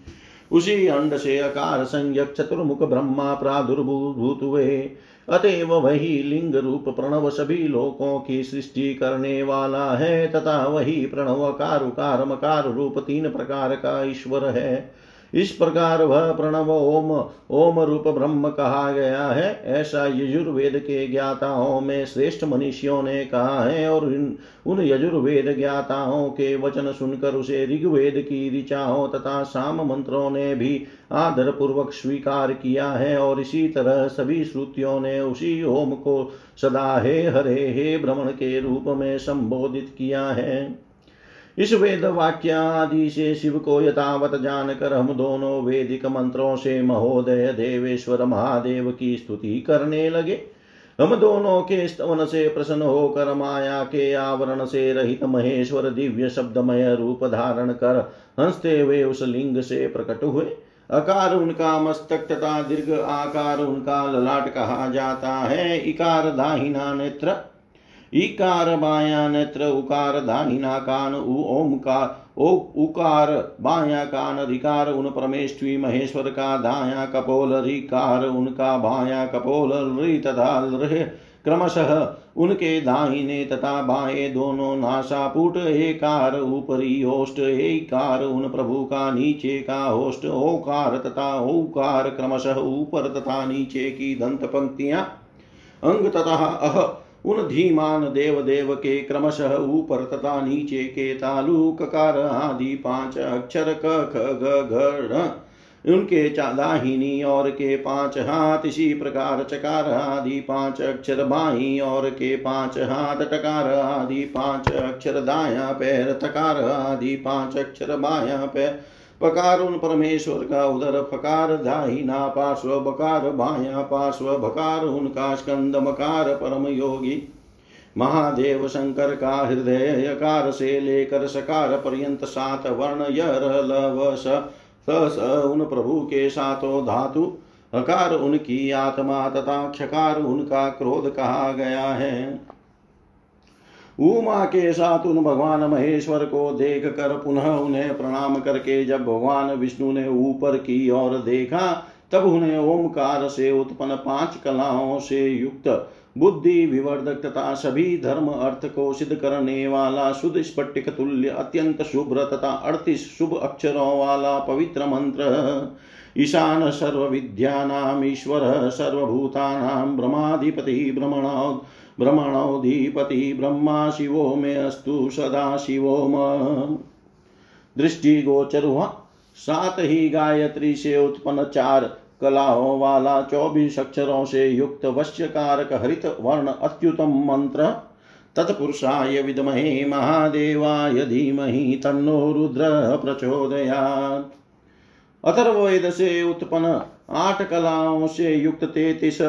[SPEAKER 1] उसी अंड से अकार संज्ञक चतुर्मुख ब्रह्मा प्रादुर्भूत हुए। अतएव वही लिंग रूप प्रणव सभी लोकों की सृष्टि करने वाला है, तथा वही प्रणव कार मकार रूप तीन प्रकार का ईश्वर है। इस प्रकार वह प्रणव ओम ओम रूप ब्रह्म कहा गया है। ऐसा यजुर्वेद के ज्ञाताओं में श्रेष्ठ मनुष्यों ने कहा है और इन, उन यजुर्वेद ज्ञाताओं के वचन सुनकर उसे ऋग्वेद की ऋचाओं तथा साम मंत्रों ने भी आदर पूर्वक स्वीकार किया है और इसी तरह सभी श्रुतियों ने उसी ओम को सदा हे हरे हे भ्रमण के रूप में संबोधित किया है। इस वेद वाक्य आदि से शिव को यथावत जानकर हम दोनों वेदिक मंत्रों से महोदय देवेश्वर महादेव की स्तुति करने लगे। हम दोनों के स्तवन से प्रसन्न होकर माया के आवरण से रहित महेश्वर दिव्य शब्दमय रूप धारण कर हँसते हुए उस लिंग से प्रकट हुए। अकार उनका मस्तक तथा दीर्घ आकार उनका ललाट कहा जाता है। इकार दाहिना नेत्र इकार बाया नेत्र, उकार दाहिना कान ओमकार ओ उकार बाया कान, रिकार उन परमेश्वरी महेश्वर का दाया कपोल, रिकार उनका बाया कपोल रि तथा क्रमशः उनके दाहिने तथा बाएँ दोनों नासापुट एकार ऊपरी होस्ट एकार उन प्रभु का नीचे का होस्ट ओकार तथा ओकार क्रमशः ऊपर तथा नीचे की दंत पंक्तियाँ अंग तथा अह उन धीमान देव देव के क्रमशः ऊपर तथा नीचे के तालु ककार आदि पाँच अक्षर क, ख ग उनके दाहिनी और के पाँच हाथ, इसी प्रकार चकार आदि पाँच अक्षर बाई और के पाँच हाथ टकार आदि पाँच अक्षर दाया पैर, तकार आदि पाँच अक्षर बाया पैर पकार उन परमेश्वर का उदर फकार दाहिना पार्श्व, बकार बाया पार्श्व, बकार उनका स्कंद मकार परम योगी। महादेव शंकर का हृदय यकार से लेकर सकार पर्यंत सात वर्ण यर लव स, उन प्रभु के सातों धातु। अकार उनकी आत्मा तथा क्षकार उनका क्रोध कहा गया है। उमा के साथ उन भगवान महेश्वर को देख कर पुनः उन्हें प्रणाम करके जब भगवान विष्णु ने ऊपर की ओर देखा, तब उन्हें ओमकार से उत्पन्न पाँच कलाओं से युक्त, बुद्धि विवर्धक तथा सभी धर्म अर्थ को सिद्ध करने वाला शुद्ध स्फटिक तुल्य, अत्यंत शुभ्र तथा अड़तीस शुभ अक्षरों वाला पवित्र मंत्र। ईशान सर्व विद्यानाम ईश्वर सर्वभूतानाम, ब्रह्माधिपति भ्रमणौ भ्रमणोधिपति ब्रह्मा शिवो मे अस्तु सदा शिवो दृष्टि गोचर हुआ सात ही गायत्री से उत्पन्न चार कलाओं वाला चौबीस अक्षरों से युक्त वश्य कारक हरित वर्ण अत्युतम मंत्र। तत्पुरुषाय विद्महे महादेवाय धीमहि तन्नो रुद्र प्रचोदयात्। अथर्वेद से उत्पन्न आठ कलाओं से युक्त तैतीस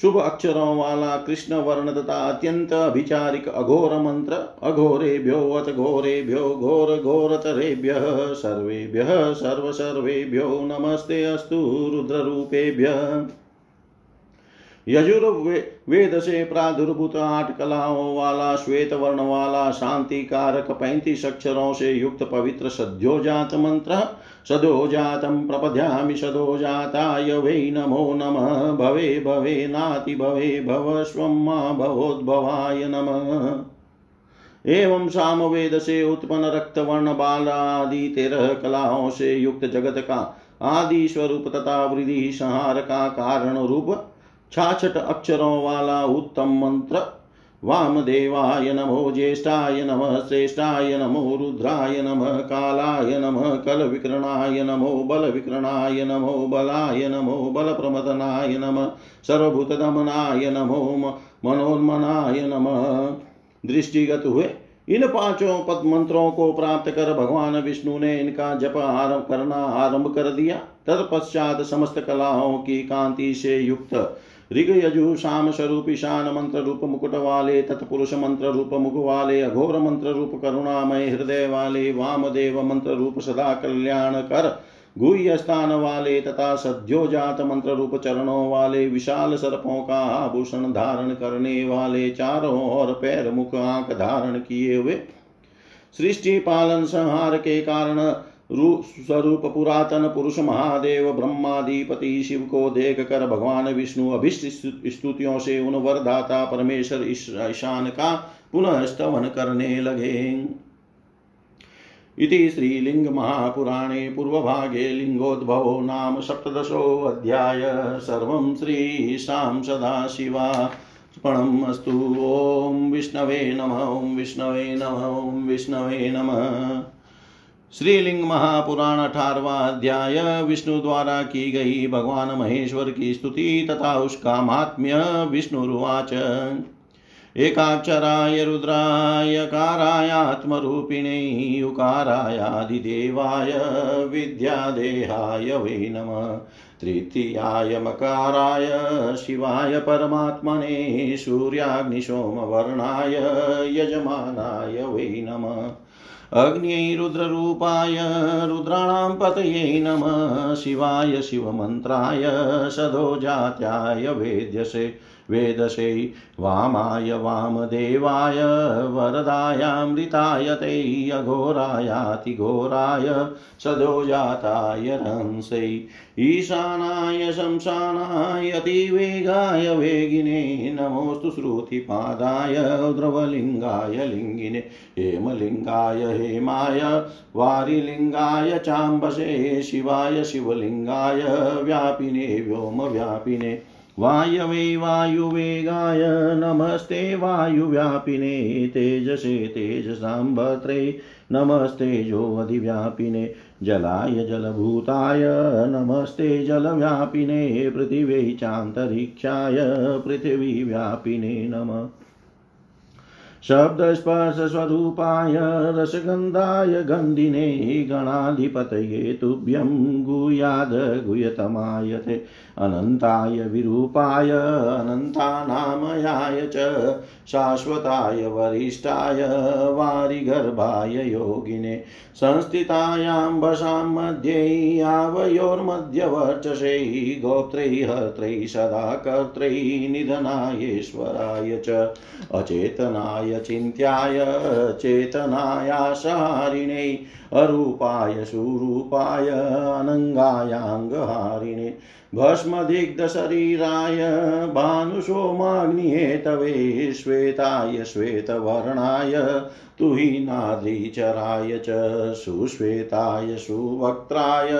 [SPEAKER 1] शुभ अक्षरों वाला कृष्ण वर्ण तथा अत्यंत अभिचारिक, अघोर मंत्र, अघोरेभ्यो अथ घोरेभ्यो, घोर घोरतरेभ्य सर्वेभ्य सर्व सर्वेभ्यो नमस्ते अस्तु, रुद्ररूपेभ्य। यजुर्वेद से प्रादुर्भूत आठ कलाओं वाला, श्वेत वर्ण वाला शांति कारक पैंतीस अक्षरों से युक्त पवित्र सद्योजात मंत्र सदोजातं प्रपद्यामि, सदोजाताय वै नमो नमः, भवे भवे नाति भवे भव स्वं भवोद्भवाय नमः। एवं सामवेद से उत्पन्न रक्त वर्ण बाल आदि तेरह कलाओं से युक्त जगत का आदि स्वरूप तथा वृद्धि संहार का कारण रूप छाछठ अक्षरों वाला उत्तम मंत्र। वामदेवाय नमो ज्येष्ठाय नमः श्रेष्ठाय नमो रुद्राय नमः कालाय नमः कलविक्रणाय नमो बल बलविक्रणाय नमो बलाय नमो बल बलप्रमदनाय नमः सर्वभूतदमनाय नमो मनोन्मनाय नमः। दृष्टिगत हुए। इन पाँचों पद मंत्रों को प्राप्त कर भगवान विष्णु ने इनका जप आरंभ करना आरंभ कर दिया। तत्पश्चात समस्त कलाओं की कांति से युक्त ऋग यजु शाम स्वरूप ईशान मंत्र रूप मुकुट वाले तत्पुरुष मंत्र रूप मुख वाले अघोर मंत्र रूप करुणामय हृदय वाले वामदेव मंत्र रूप सदा कल्याण कर गुह्य स्थान वाले तथा सद्योजात मंत्र रूप चरणों वाले विशाल सर्पों का आभूषण धारण करने वाले चारों और पैर मुख आँख धारण किए हुए सृष्टि पालन संहार के कारण स्वरूप पुरातन पुरुष महादेव, ब्रह्माधिपति शिव को देख कर भगवान विष्णु, अभिष्ट स्तुतियों से उन वरदाता परमेश्वर ईशान का पुनः स्तवन करने लगे। इति श्रीलिङ्गमहापुराणे पूर्वभागे लिङ्गोद्भवो नाम सप्तशो सप्तदशोऽध्याय सर्वं श्रीशां सदाशिवार्पणम् अस्तु। ॐ विष्णवे नमः। ॐ विष्णवे नमः। ॐ विष्णवे नमः। श्रीलिंग महापुराण अठारवा अध्याय विष्णु द्वारा की गई भगवान महेश्वर की स्तुति तथा उसका महात्म्य विष्णुरुवाच। एकाक्षराय रुद्राय कारायात्मरूपिणे उकारायादिदेवाय विद्यादेहाय वै नमः। तृतीयाय मकाराय शिवाय परमात्मने सूर्याग्निशोमवर्णाय यजमानाय वै नमः। अग्न्यै रुद्ररूपाय रुद्राणां पतये नमः शिवाय शिवमन्त्राय सदोजात्याय वेद्यसे। वेदसे वामाय, वामदेवाय वरदायामृताय ते अघोरायातिघोराय सदोजाताय रंसै ईशानाय शंशानाय अतिवेगाय, वेगिने, नमोऽस्तु श्रुतिपादाय द्रवलिङ्गाय लिङ्गिने, हेमलिङ्गाय, हेमाय, वारिलिङ्गाय चाम्बसे शिवाय, शिवलिङ्गाय, व्यापिने, व्योमव्यापिने। वायवे वायुवेगाय नमस्ते वायुव्यापिने तेजसे तेजसाम्भत्रे नमस्तेजोऽधिव्यापिने जलाय जलभूताय, नमस्ते जलव्यापिने पृथिव्यै चान्तरिक्षाय पृथिवीव्यापिने नमः। शब्दस्पर्शस्वरूपाय रसगन्धाय गन्धिने गणाधिपतये तुभ्यं गुयाद गुयतमाय ते अनन्ताय विरूपाय, अनन्तानामयाय च, शाश्वताय वरिष्ठाय, वारिगर्भाय योगिने, संस्थितायाम्बसां मध्ये आवयोर्मध्यवर्चसे गोत्रै हर्त्रै सदा कर्त्रै निधनायेश्वराय च, अचेतनाय चिन्त्याय, चेतनायासारिणे अरूपाय सुरूपाय अनङ्गायाङ्गहारिणे भस्मदिग्धशरीराय भानुसोमाग्निहेतवे श्वेताय श्वेतवर्णाय तुहिनाद्रिचराय च सुश्वेताय सुवक्त्राय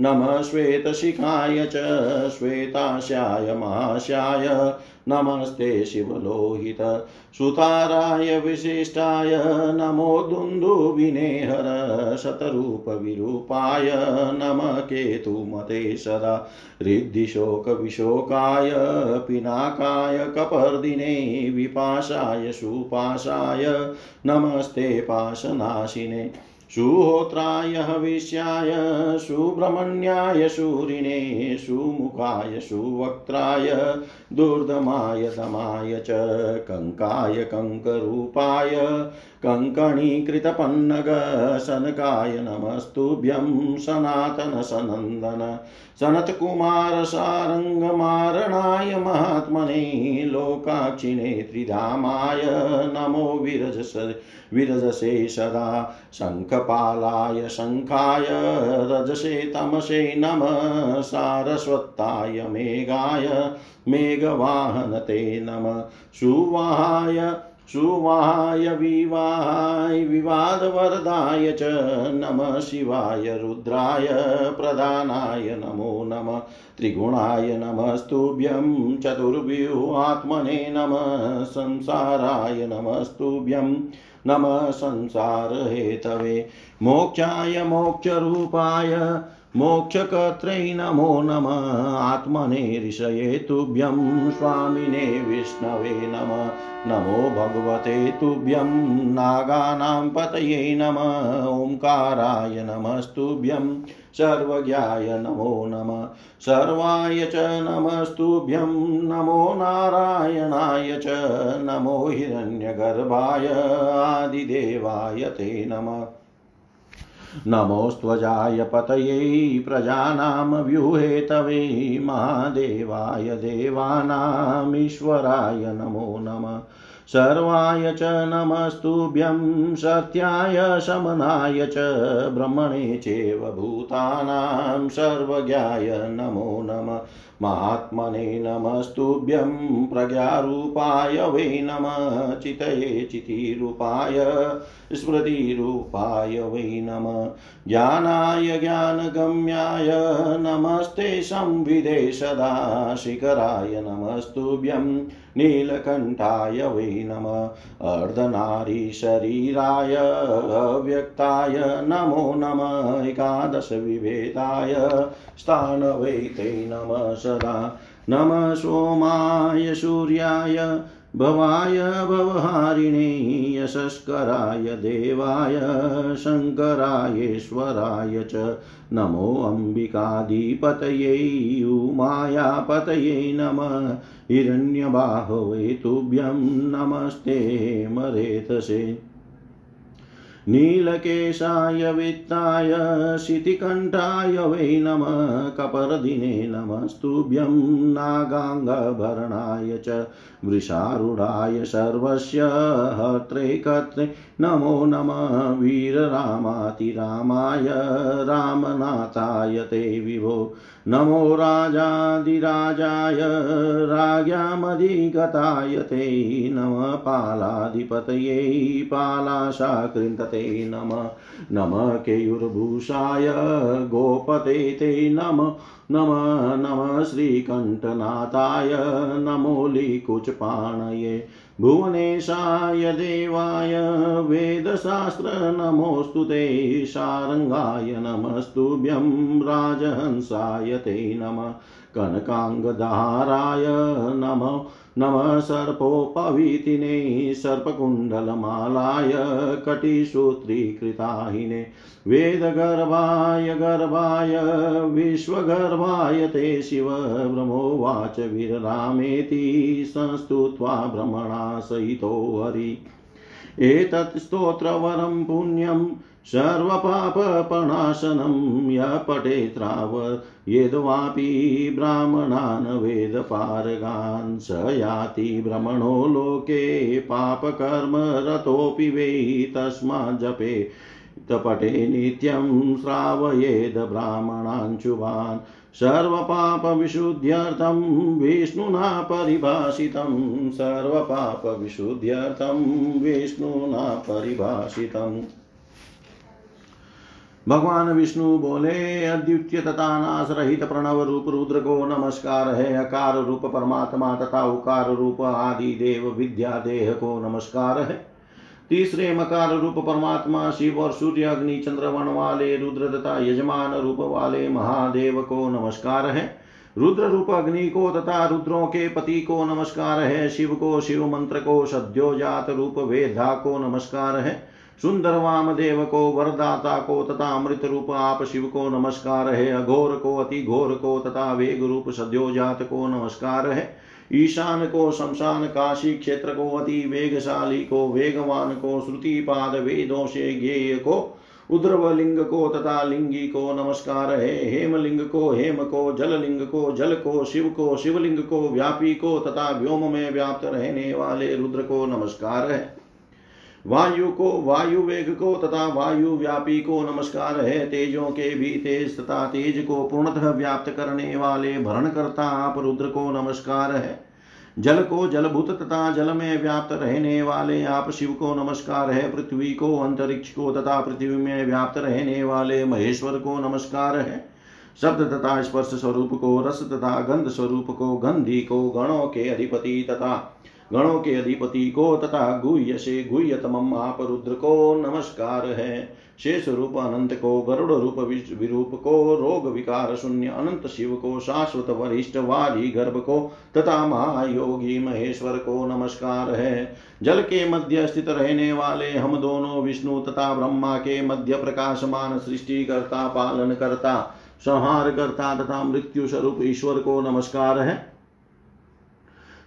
[SPEAKER 1] नमः श्वेतशिखाय च श्वेतास्याय महास्याय नमस्ते शिवलोहित। सुताराय विशिष्टाय नमो दुन्दुभिनेहर शतरूपविरूपाय नमः केतुमते सदा। रिद्धिशोकविशोकाय पिनाकाय कपर्दिने विपाशाय सुपाशाय नमस्ते पाशनाशिने। सुहोत्राय हविष्याय सुब्रह्मण्याय शूरिणे सुमुखाय सुवक्त्राय दुर्दमाय दमाय च कङ्काय कङ्करूपाय कङ्कणीकृतपन्नगशनकाय नमस्तुभ्यं सनातनसनन्दन। सनत्कुमारसारङ्गमारणाय महात्मने लोकाक्षिणे त्रिधामाय नमो विरजस विरजसे सदा शङ्खपालाय, शङ्खाय, रजसे, तमसे नमः, सारस्वत्ताय मेघाय, मेघवाहनते नमः, सुवाहाय सुवाहाय विवाहाय विवादवरदाय च नमः शिवाय रुद्राय प्रधानाय नमो नमः त्रिगुणाय नमस्तुभ्यं चतुर्व्यूहात्मने नमः संसाराय नमस्तुभ्यं नमः संसारहेतवे मोक्षाय मोक्षरूपाय मोक्षकर्त्रै नमो। नमः आत्मने ऋषये तुभ्यं स्वामिने विष्णवे नमः। नमो भगवते तुभ्यं नागानां पतये नमः। ओङ्काराय नमस्तुभ्यं सर्वज्ञाय नमो नमः। सर्वाय च नमस्तुभ्यं नमो नारायणाय च नमो हिरण्यगर्भाय आदिदेवाय ते नमः। नमोस्त्वजाय पतये प्रजानां व्यूहे तवे महादेवाय देवानामीश्वराय नमो नमः। सर्वाय च नमस्तुभ्यं, सत्याय शमनाय च ब्रह्मणे चैव भूतानां सर्वज्ञाय नमो नमः। महात्मने नमस्तुभ्यं, प्रज्ञारूपाय वै नमः। चितये चितिरूपाय, स्मृतिरूपाय वै नमः। ज्ञानाय ज्ञानगम्याय नमस्ते संविदे सदा शिखराय नमस्तुभ्यं। नीलकण्ठाय वै नम। अर्धनारीशरीराय अव्यक्ताय नमो नम। एकादशविभेदाय स्थानवै ते नम सदा। नम सोमाय सूर्याय भवाय भवहारिणे यशस्कराय देवाय शङ्करायेश्वराय च नमो अम्बिकाधिपतये उमायापतये नमः। हिरण्यबाहवे तुभ्यं नमस्ते मरेतसे। नीलकेशाय वित्ताय शितिकण्ठाय वै नमः। कपरदिने नमस्तुभ्यं नागाङ्गभरणाय च वृषारूढाय सर्वस्य कर्त्रे नमो नमः वीररामातिरामाय रामनाथाय ते विभो नमो राजाधिराजाय राज्ञामधिगताय ते नमः पालाधिपतये पालाशाकृन्तते नमः नमः केयुर्भूषाय गोपते ते नमः नमः नमः श्रीकण्ठनाथाय नमोलिकुचपाणये भुवनेशाय देवाय वेदशास्त्र नमोऽस्तु ते शारङ्गाय नमस्तुभ्यं राजहंसाय ते नमः। कनकाङ्गधाराय नमः। नमः सर्पोपवीतिने, सर्पकुण्डलमालाय कटिसूत्रीकृताहिने, वेदगर्भाय गर्भाय, विश्वगर्भाय ते शिव ब्रह्मोवाच वीररामेति संस्तुत्वा ब्रह्मणा सहितो हरि। एतत् स्तोत्रवरं पुण्यं सर्वपापप्रणाशनं यः पठेत्राव यद्वापि ब्राह्मणान् वेदपारगान् स याति भ्रमणो लोके पापकर्मरतोऽपि वै तस्मात् जपे। तपटे नित्यं श्रावयेद ब्राह्मणाञ्चुवान्। सर्वपापविशुद्ध्यर्थं विष्णुना परिभाषितं। सर्वपापविशुद्ध्यर्थं विष्णुना परिभाषितम् भगवान विष्णु बोले, अद्वितीय तथा नाश रहित प्रणव रूप रुद्र को नमस्कार है, अकार रूप परमात्मा तथा उकार रूप आदि देव विद्या देह को नमस्कार है। तीसरे मकार रूप परमात्मा, शिव और सूर्य, अग्नि चंद्रवण वाले, रुद्र तथा यजमान रूप वाले महादेव को नमस्कार है। रुद्र रूप अग्नि को तथा रुद्रों के पति को नमस्कार है। शिव को शिव मंत्र को सद्योजात रूप वेदा को नमस्कार है। सुंदर वामदेव को वरदाता को तथा अमृत रूप आप शिव को नमस्कार है अघोर को अति घोर को तथा वेग रूप सद्योजात को नमस्कार है। ईशान को शमशान काशी क्षेत्र को अति वेगशाली को वेगवान को श्रुति पाद वेदों से ज्ञेय को उद्रवलिंग को तथा लिंगी को नमस्कार है। हेमलिंग को हेम को जल लिंग को जल को शिव को शिवलिंग को व्यापी को तथा व्योम में व्याप्त रहने वाले रुद्र को नमस्कार है। वायु को, वायु वेग को तथा वायु व्यापी को नमस्कार है। तेजों के भी तेज तथा तेज को पूर्णतः व्याप्त करने वाले भरण करता आप रुद्र को नमस्कार है। जल को जलभूत तथा जल में व्याप्त रहने वाले आप शिव को नमस्कार है। पृथ्वी को अंतरिक्ष को तथा पृथ्वी में व्याप्त रहने वाले महेश्वर को नमस्कार है। शब्द तथा स्पर्श स्वरूप को, रस तथा गंध स्वरूप को, गंधी को, गणों के अधिपति तथा गणों के अधिपति को तथा गुह्य से गुह्यतम आप रुद्र को नमस्कार है। शेष रूप अनंत को, गरुड़ रूप विरूप को, रोग विकार शून्य अनंत शिव को, शाश्वत वरिष्ठ वारी गर्भ को, तथा महायोगी महेश्वर को नमस्कार है। जल के मध्य स्थित रहने वाले हम दोनों विष्णु तथा ब्रह्मा के मध्य प्रकाशमान सृष्टि करता पालन करता संहार करता तथा मृत्यु स्वरूप ईश्वर को नमस्कार है।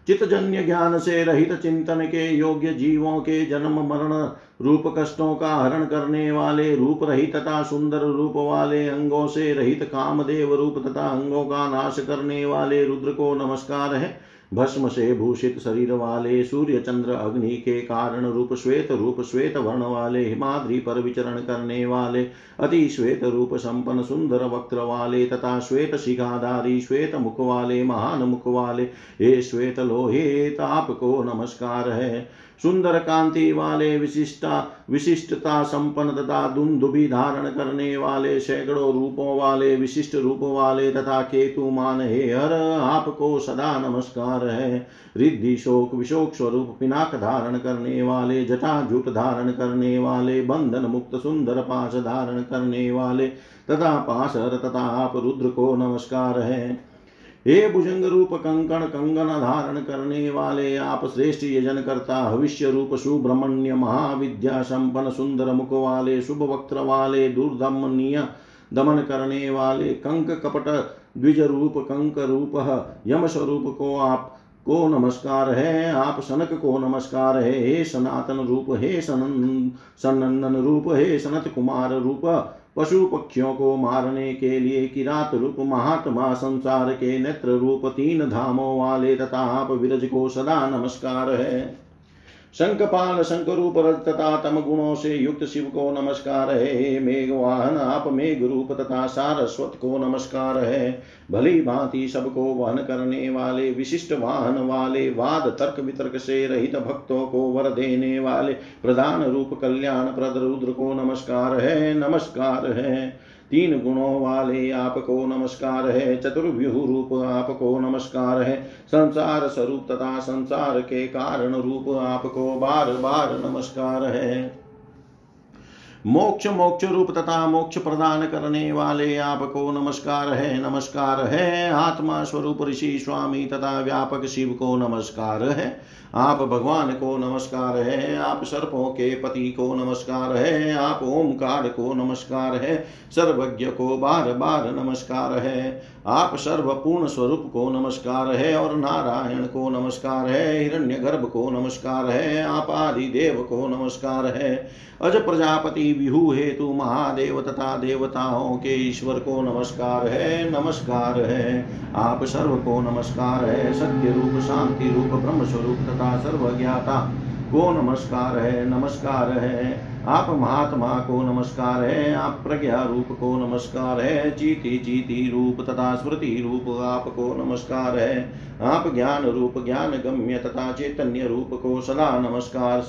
[SPEAKER 1] चितजन्य ज्ञान से रहित चिंतन के योग्य जीवों के जन्म मरण रूप कष्टों का हरण करने वाले रूप रहित तथा सुंदर रूप वाले अंगों से रहित कामदेव रूप तथा अंगों का नाश करने वाले रुद्र को नमस्कार है। भस्म से भूषित शरीर वाले सूर्य चंद्र अग्नि के कारण रूप श्वेत रूप श्वेत वर्ण वाले हिमाद्री पर विचरण करने वाले, अति श्वेत रूप संपन्न सुंदर वक्र वाले तथा श्वेत शिखाधारी श्वेत मुख वाले महान मुख वाले हे श्वेत लोहे को नमस्कार है। सुंदर कांति वाले विशिष्टा, विशिष्टता संपन्न तथा दुंदुभि धारण करने वाले, सैकड़ों रूपों वाले, विशिष्ट रूप वाले तथा केतु मान हे हर, आपको सदा नमस्कार है। रिद्धि, शोक, विशोक स्वरूप, पिनाक धारण करने वाले जटा जुट धारण करने वाले, बंधन मुक्त सुंदर पाश धारण करने वाले, तथा पाशर तथा आप रुद्र को नमस्कार है। हे भुजंग रूप कंकण कंगन धारण करने वाले आप श्रेष्ठ यजन करता भविष्य रूप सुब्रमण्य महाविद्या संपन्न सुंदर मुख वाले, शुभ वक्त्र वाले दुर्दमनीय दमन करने वाले, कंक कपट द्विज रूप, कंक रूप, यम स्वरूप को आप, को नमस्कार है, आप सनक को नमस्कार है, हे सनातन रूप, हे सनन सनंदन रूप, हे सनत कुमार रूप पशु पक्षियों को मारने के लिए किरात रूप महात्मा संसार के नेत्र रूप तीन धामों वाले तथा आप विरज को सदा नमस्कार है। शंखपाल शंख रूप तथा तम गुणों से युक्त शिव को नमस्कार है। मेघ वाहन आप मेघ रूप तथा सारस्वत को नमस्कार है। भली भांति सबको वहन करने वाले, विशिष्ट वाहन वाले, वाद तर्क वितर्क से रहित भक्तों को वर देने वाले, प्रधान रूप कल्याण प्रद रुद्र को नमस्कार है नमस्कार है। तीन गुणों वाले आपको नमस्कार है, चतुर्व्यूह रूप आपको नमस्कार है, संसार स्वरूप तथा संसार के कारण रूप आपको बार बार नमस्कार है। मोक्ष मोक्ष रूप तथा मोक्ष प्रदान करने वाले आपको नमस्कार है नमस्कार है। आत्मा स्वरूप ऋषि स्वामी तथा व्यापक शिव को नमस्कार है। आप भगवान को नमस्कार है, आप सर्पों के पति को नमस्कार है, आप ओमकार को नमस्कार है, सर्वज्ञ को बार बार नमस्कार है। आप सर्वपूर्ण स्वरूप को नमस्कार है और नारायण को नमस्कार है हिरण्य गर्भ को नमस्कार है, आप आदि देव को नमस्कार है। अज प्रजापति विहु हेतु महादेव तथा देवताओं के ईश्वर को नमस्कार है नमस्कार है। आप सर्व को नमस्कार है, सत्य रूप, शांति रूप, ब्रह्म स्वरूप तथा सर्वज्ञाता को नमस्कार है नमस्कार है। आप महात्मा को नमस्कार है, आप प्रज्ञा रूप को नमस्कार है जीति जीति रूप तथा स्मृति रूप आपको नमस्कार है। आप ज्ञान रूप, ज्ञान गम्य तथा चैतन्य रूप को सदा नमस्कार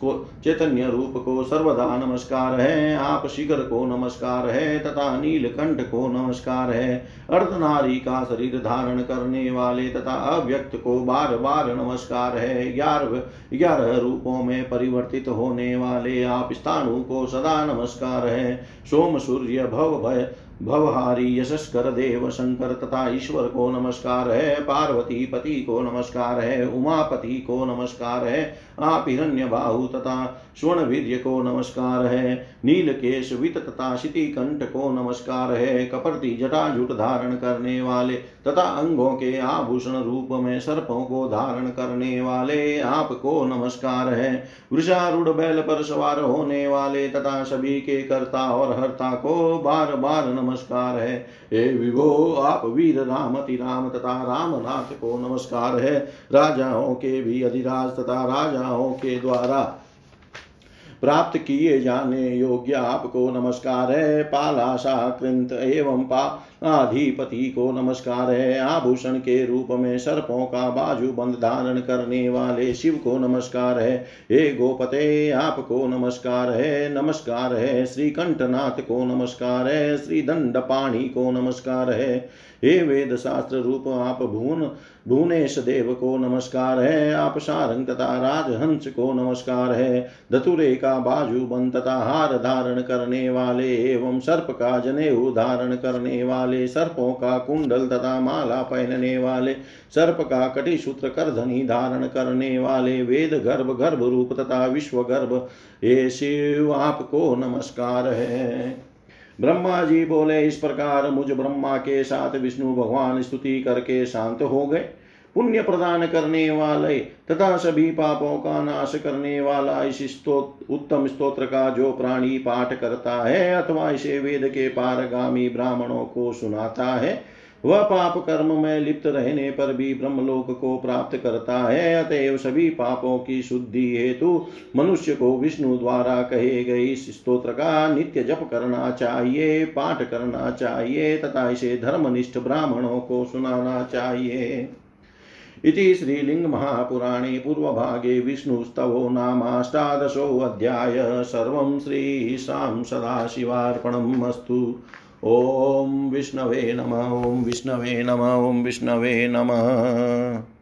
[SPEAKER 1] को, चैतन्य रूप को सर्वदा नमस्कार है। आप शिखर को नमस्कार है, तथा नीलकंठ को नमस्कार है। अर्धनारी का शरीर धारण करने वाले तथा अव्यक्त को बार बार नमस्कार है। ग्यारह ग्यारह रूपों में परिवर्तित होने वाले आप स्थानु को सदा नमस्कार। है सोम सूर्य भव भय, भवहारी यशस्कर देव शंकर तथा ईश्वर को नमस्कार। है पार्वती पति को नमस्कार है उमापति को नमस्कार। है आप हिरण्य बाहु तथा स्वर्ण वीर्य को नमस्कार है। नीलकेश वित तथा कंठ को नमस्कार है। कपर्ति जटाजुट धारण करने वाले तथा अंगों के आभूषण रूप में सर्पों को धारण करने वाले आपको नमस्कार है। वृषारूढ़ बैल पर सवार होने वाले तथा सभी के कर्ता और हर्ता को बार बार नमस्कार है। हे विभो, आप वीर रामति राम तथा रामनाथ को नमस्कार है। राजाओं के भी अधिराज तथा राजाओं के द्वारा। प्राप्त किए जाने योग्य आपको नमस्कार है पालाशा कृंत एवं पाधिपति को नमस्कार है। आभूषण के रूप में सर्पों का बाजू बंद धारण करने वाले शिव को नमस्कार है। हे गोपते, आपको नमस्कार है। नमस्कार है। श्री कंठनाथ को नमस्कार है। श्री दंड पाणी को नमस्कार है। हे वेद शास्त्र रूप, आप भुवन भुवनेश देव को नमस्कार है। आप सारंग तथा राजहंस को नमस्कार है। धतुरे का बाजू बंद तथा हार धारण करने वाले एवं सर्प का जनेऊ धारण करने वाले, सर्पों का कुंडल तथा माला पहनने वाले, सर्प का कटी सूत्र कर धनी धारण करने वाले, वेद गर्भ गर्भ रूप तथा विश्व गर्भ ये शिव आपको नमस्कार है। ब्रह्मा जी बोले, इस प्रकार मुझ ब्रह्मा के साथ विष्णु भगवान स्तुति करके शांत हो गए। पुण्य प्रदान करने वाले तथा सभी पापों का नाश करने वाला इस स्तोत्र उत्तम स्तोत्र का जो प्राणी पाठ करता है अथवा इसे वेद के पारगामी ब्राह्मणों को सुनाता है, वह पाप कर्म में लिप्त रहने पर भी ब्रह्मलोक को प्राप्त करता है। अतएव सभी पापों की शुद्धि हेतु मनुष्य को विष्णु द्वारा कहे गए इस स्तोत्र का नित्य जप करना चाहिए, पाठ करना चाहिए तथा इसे धर्मनिष्ठ ब्राह्मणों को सुनाना चाहिए। इति श्रीलिङ्गमहापुराणे पूर्वभागे विष्णुस्तवो नामाष्टादशोऽध्याय सर्वं श्रीशां सदाशिवार्पणम् अस्तु। ॐ विष्णवे नम, ॐ विष्णवे नम, ॐ विष्णवे नमः।